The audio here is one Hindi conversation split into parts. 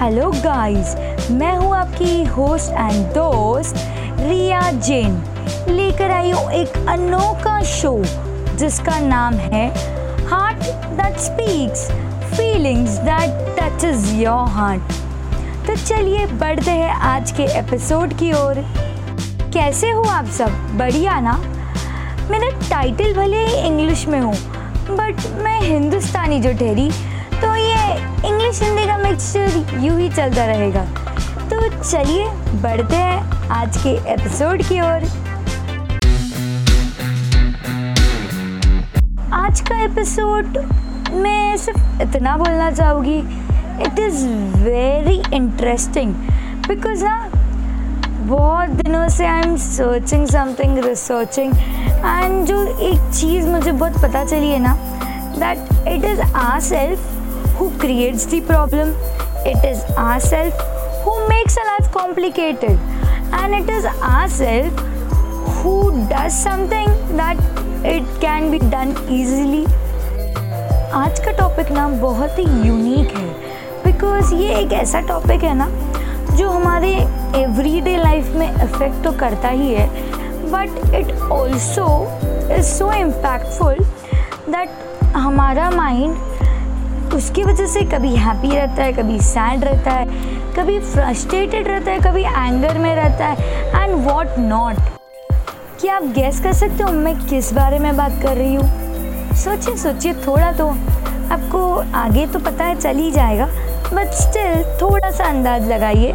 हेलो गाइस मैं हूँ आपकी होस्ट एंड दोस्त रिया जैन। लेकर आई हूँ एक अनोखा शो जिसका नाम है heart that speaks feelings that touches your heart तो चलिए बढ़ते हैं आज के एपिसोड की ओर। कैसे हो आप सब? बढ़िया ना? मेरा टाइटल भले ही इंग्लिश में हो बट मैं हिंदुस्तानी जो ठहरी तो ये इंग्लिश, हिंदी का मिक्सचर यूँ ही चलता रहेगा। तो चलिए, बढ़ते हैं आज के एपिसोड की ओर। आज का एपिसोड मैं सिर्फ़ इतना बोलना चाहूँगी it is very interesting because ना, बहुत दिनों से I am searching something researching and जो एक चीज़ मुझे बहुत पता चली है ना that it is our self who creates the problem. It is ourselves who makes our life complicated. And it is ourselves who does something that it can be done easily. आज का टॉपिक ना बहुत ही यूनिक है बिकॉज़ ये एक ऐसा टॉपिक है ना जो हमारे एवरीडे लाइफ में इफ़ेक्ट तो करता ही है but it also is so impactful that हमारा माइंड उसकी वजह से कभी हैप्पी रहता है, कभी सैड रहता है, कभी फ्रस्ट्रेटेड रहता है, कभी एंगर में रहता है एंड वॉट नॉट क्या आप गैस कर सकते हो मैं किस बारे में बात कर रही हूँ? सोचिए सोचिए थोड़ा तो। आपको आगे तो पता है, चल ही जाएगा बट स्टिल थोड़ा सा अंदाज लगाइए।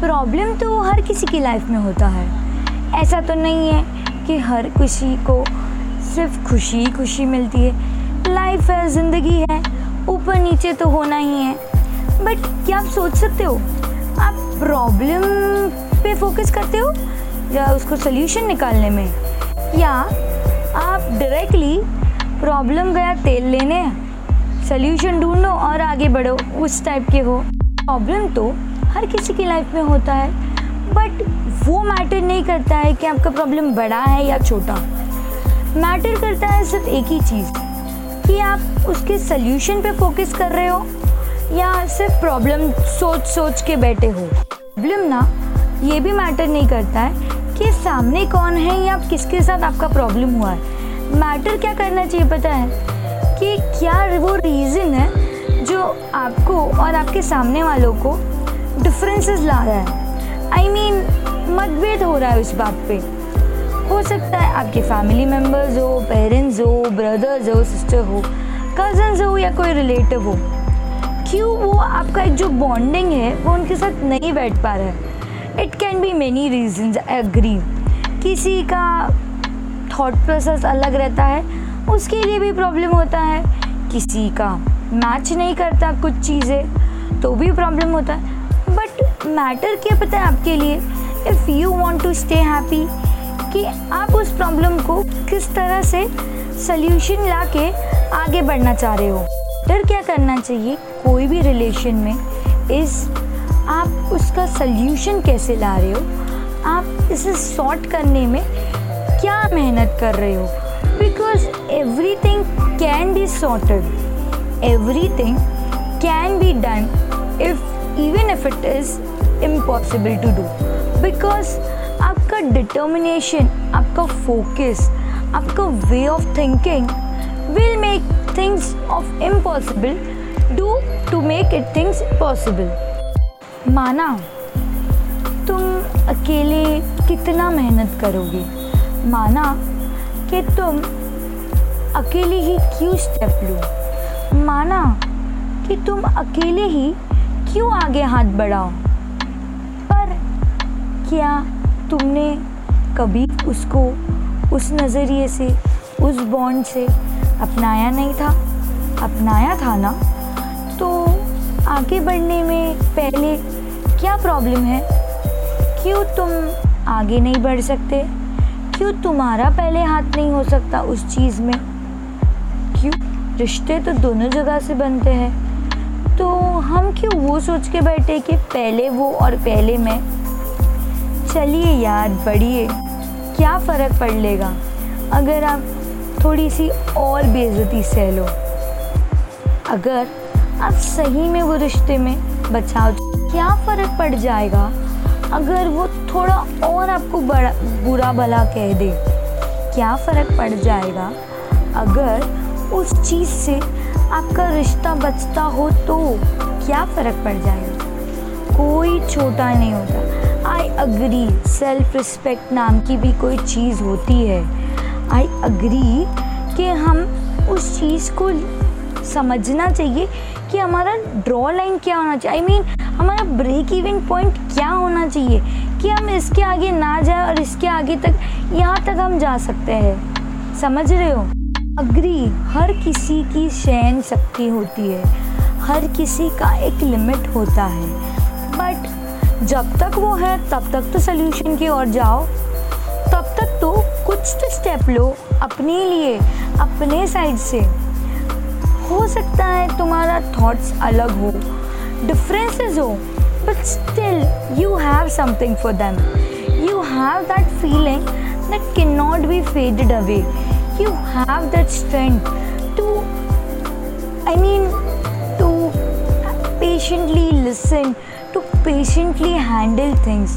प्रॉब्लम तो हर किसी की लाइफ में होता है। ऐसा तो नहीं है कि हर खुशी को सिर्फ़ खुशी ही खुशी मिलती है। लाइफ है, ज़िंदगी है। ऊपर नीचे तो होना ही है। बट क्या आप सोच सकते हो? आप प्रॉब्लम पे फोकस करते हो या उसको सोल्यूशन निकालने में? या आप डायरेक्टली प्रॉब्लम गया तेल लेने सोल्यूशन ढूंढो और आगे बढ़ो, उस टाइप के हो। प्रॉब्लम तो हर किसी की लाइफ में होता है बट वो मैटर नहीं करता है कि आपका प्रॉब्लम बड़ा है या छोटा। मैटर करता है सिर्फ़ एक ही चीज़। कि आप उसके सल्यूशन पे फोकस कर रहे हो या सिर्फ़ प्रॉब्लम सोच सोच के बैठे हो? प्रॉब्लम ना ये भी मैटर नहीं करता है कि सामने कौन है या किसके साथ आपका प्रॉब्लम हुआ है। मैटर क्या करना चाहिए पता है? कि क्या वो रीज़न है जो आपको और आपके सामने वालों को डिफरेंसेस ला रहा है। आई I मीन mean, मतभेद हो रहा है उस बात पे। हो सकता है आपके फैमिली मेंबर्स हो पेरेंट्स हो ब्रदर्स हो सिस्टर हो कजन्स हो या कोई रिलेटिव हो। क्यों वो आपका एक जो बॉन्डिंग है, वो उनके साथ नहीं बैठ पा रहा है? It can be many reasons agree किसी का थॉट प्रोसेस अलग रहता है, उसके लिए भी प्रॉब्लम होता है। किसी का मैच नहीं करता कुछ चीज़ें तो भी प्रॉब्लम होता है। बट मैटर क्या पता है आपके लिए? If you want to stay happy कि आप उस प्रॉब्लम को किस तरह से सल्यूशन ला के आगे बढ़ना चाह रहे हो? डर क्या करना चाहिए? कोई भी रिलेशन में इस, आप उसका सल्यूशन कैसे ला रहे हो? आप इसे सॉर्ट करने में क्या मेहनत कर रहे हो? Because every thing can be sorted every thing can be done if even if it is impossible to do because आपका डिटर्मिनेशन आपका फोकस आपका way of thinking will make things of impossible do to make it things possible माना, तुम अकेले कितना मेहनत करोगे? माना कि तुम अकेले ही क्यों स्टेप लो? माना कि तुम अकेले ही क्यों आगे हाथ बढ़ाओ? पर क्या तुमने कभी उसको उस नज़रिए से, उस बॉन्ड से अपनाया नहीं था? अपनाया था ना? तो आगे बढ़ने में पहले क्या प्रॉब्लम है? क्यों तुम आगे नहीं बढ़ सकते? क्यों तुम्हारा पहले हाथ नहीं हो सकता उस चीज़ में? क्यों रिश्ते तो दोनों जगह से बनते हैं? तो हम क्यों वो सोच के बैठे कि पहले वो और पहले मैं? चलिए यार बढ़िए। क्या फ़र्क पड़ लेगा? अगर आप थोड़ी सी और बेइज्जती सह लो। अगर आप सही में वो रिश्ते में बचाव क्या फ़र्क पड़ जाएगा? अगर वो थोड़ा और आपको बड़ा, बुरा भला कह दे, क्या फ़र्क पड़ जाएगा? अगर उस चीज़ से आपका रिश्ता बचता हो तो क्या फ़र्क पड़ जाएगा? कोई छोटा नहीं होता। आई अग्री सेल्फ रिस्पेक्ट नाम की भी कोई चीज़ होती है। आई अग्री कि हम उस चीज़ को समझना चाहिए कि हमारा ड्रॉ लाइन क्या होना चाहिए। आई I मीन mean, हमारा ब्रेक इवन पॉइंट क्या होना चाहिए कि हम इसके आगे ना जाए और इसके आगे तक यहाँ तक हम जा सकते हैं। समझ रहे हो? अग्री हर किसी की शयन शक्ति होती है। हर किसी का एक लिमिट होता है। जब तक वो है, तब तक तो सोल्यूशन की ओर जाओ। तब तक तो कुछ तो स्टेप लो अपने लिए, अपने साइड से। हो सकता है तुम्हारा थॉट्स अलग हो डिफरेंसेस हो but still you have something for them you have that feeling that can not be faded away you have that strength to I mean to patiently listen patiently handle things.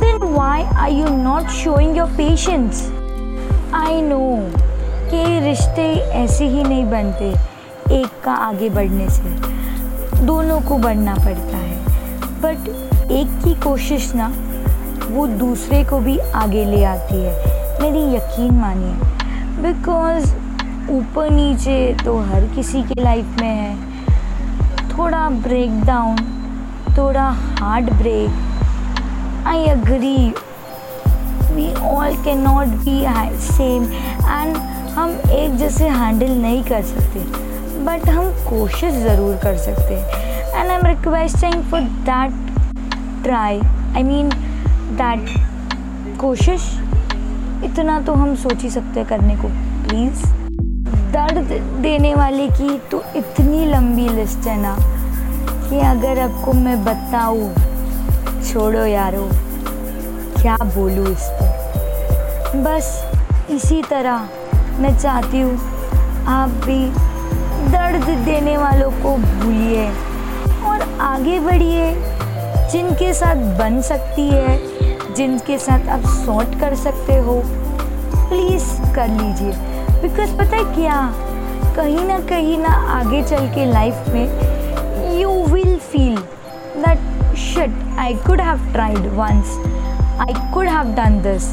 Then why are you not showing your patience? I know. कि रिश्ते ऐसे ही नहीं बनते। एक का आगे बढ़ने से। दोनों को बढ़ना पड़ता है। बट एक की कोशिश ना, वो दूसरे को भी आगे ले आती है। मेरी यकीन मानिए। बिकॉज़ ऊपर नीचे तो हर किसी के लाइफ में है। थोड़ा ब्रेक डाउन थोड़ा hard break I agree we all can not be same and हम एक जैसे हैंडल नहीं कर सकते बट हम कोशिश ज़रूर कर सकते हैं. And I am requesting for that try I mean that कोशिश. इतना तो हम सोच ही सकते करने को प्लीज़ दर्द देने वाले की तो इतनी लंबी लिस्ट है ना. कि अगर आपको मैं बताऊँ, छोड़ो यारो, क्या बोलूँ इस पर बस इसी तरह मैं चाहती हूँ, आप भी दर्द देने वालों को भूलिए और आगे बढ़िए, जिनके साथ बन सकती है, जिनके साथ आप सॉर्ट कर सकते हो। प्लीज़ कर लीजिए बिकॉज़ पता है क्या? कहीं ना कहीं ना आगे चल के लाइफ में shit I could have tried once I could have done this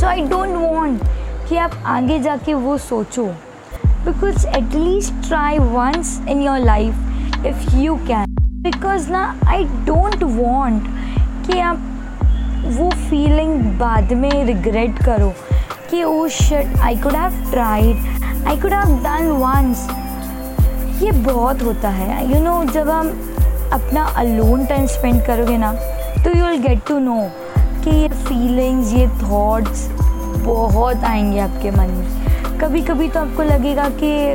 so I don't want कि आप आगे जाके वो सोचो. Because at least try once in your life if you can. Because ना I don't want कि आप वो फीलिंग बाद में रिग्रेट करो कि ओ shit I could have tried I could have done once ये बहुत होता है. यू you नो know, जब हम अपना अलोन टाइम स्पेंड करोगे ना तो you will get to know कि ये फीलिंग्स ये थॉट्स बहुत आएँगे आपके मन में। कभी कभी तो आपको लगेगा कि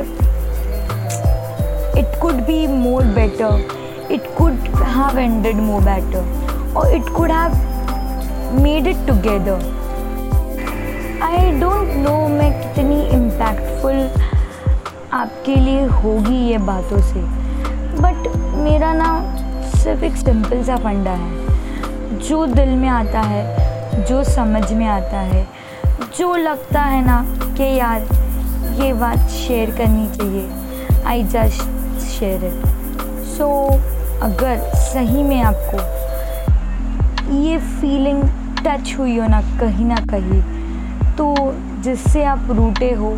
it could be more better it could have ended more better और it could have made it together I don't know मैं कितनी इम्पैक्टफुल आपके लिए होगी ये बातों से बट मेरा ना सिर्फ़ एक सिंपल सा फंडा है। जो दिल में आता है, जो समझ में आता है, जो लगता है ना कि यार, ये बात शेयर करनी चाहिए। I just share it so अगर सही में आपको ये फीलिंग टच हुई हो ना कहीं ना कहीं तो जिससे आप रूटे हो,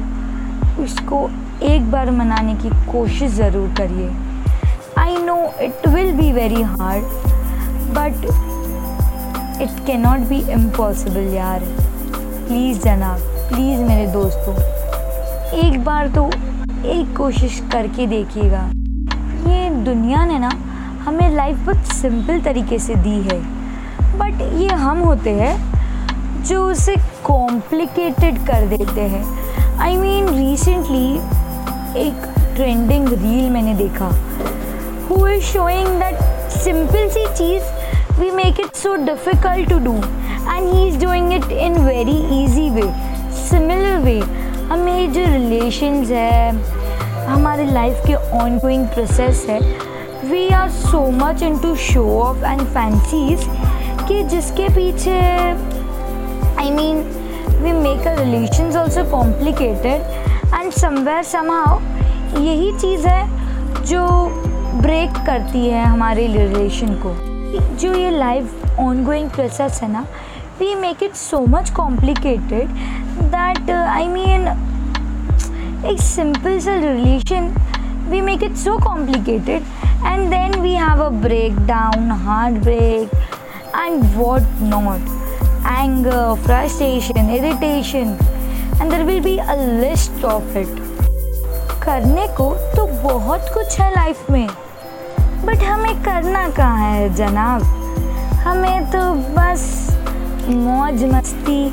उसको एक बार मनाने की कोशिश ज़रूर करिए। I know it will be very hard but it cannot be impossible यार प्लीज़ जनाब प्लीज़ मेरे दोस्तों एक बार तो एक कोशिश करके देखिएगा ये दुनिया ने ना हमें लाइफ बहुत सिंपल तरीके से दी है बट ये हम होते हैं जो उसे कॉम्प्लिकेटेड कर देते हैं आई मीन रिसेंटली एक ट्रेंडिंग रील मैंने देखा who is showing that simple C cheese we make it so difficult to do and he is doing it in very easy way similar way हमें जो रिलेशंस है, हमारे लाइफ के ऑन गोइंग प्रोसेस है. We are so much into show off and fancies कि जिसके पीछे I mean we make a relation also complicated and somewhere somehow यही चीज़ है जो ब्रेक करती है हमारे रिलेशन को जो ये लाइफ ऑन गोइंग प्रोसेस है ना we make it so much complicated that I mean एक सिंपल सा relation we make it so complicated and then we have a break down heart break and what not anger, frustration, irritation, and there will be a list of it. करने को तो बहुत कुछ है लाइफ में। बट हमें करना कहाँ है, जनाब? हमें तो बस मौज मस्ती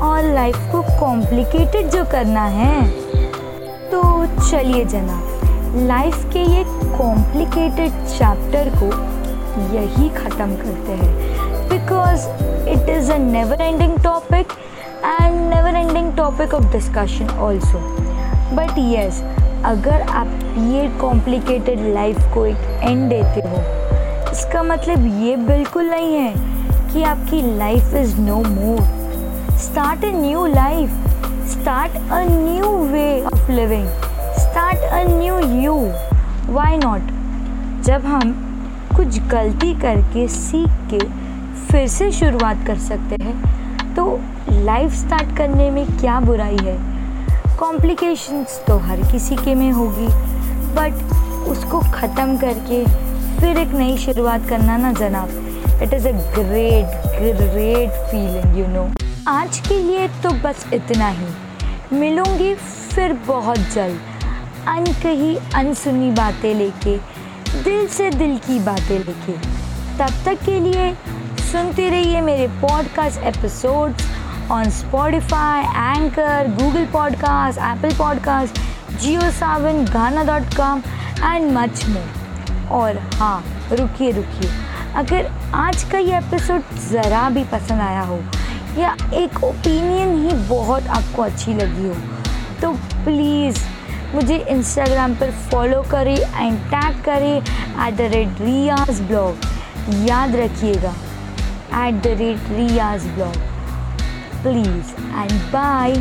और लाइफ को कॉम्प्लिकेटेड जो करना है। तो चलिए जनाब लाइफ के ये कॉम्प्लिकेटेड चैप्टर को यही ख़त्म करते हैं। Because it is a never ending topic and never ending topic of discussion also but yes अगर आप ये कॉम्प्लिकेटेड लाइफ को एक एंड देते हो, इसका मतलब ये बिल्कुल नहीं है कि आपकी life is no more start a new life start a new way of living start a new you why not जब हम कुछ गलती करके सीख के फिर से शुरुआत कर सकते हैं तो लाइफ स्टार्ट करने में क्या बुराई है? कॉम्प्लिकेशंस तो हर किसी के में होगी बट उसको ख़त्म करके फिर एक नई शुरुआत करना ना जनाब। It is a great great feeling you know आज के लिए तो बस इतना ही। मिलूँगी फिर बहुत जल्द। अनकही, अनसुनी बातें लेके, दिल से दिल की बातें लेके। तब तक के लिए सुनते रहिए मेरे podcast episodes Google podcast Apple podcast Jio Saavn Gaana dot com and much more और हाँ रुकिए रुकिए। अगर आज का ये एपिसोड ज़रा भी पसंद आया हो या एक ओपिनियन ही बहुत आपको अच्छी लगी हो तो प्लीज़ मुझे इंस्टाग्राम पर फॉलो करें एंड टैग करें at the rate Riyaz blog याद रखिएगा at the rate Riyaz blog please and bye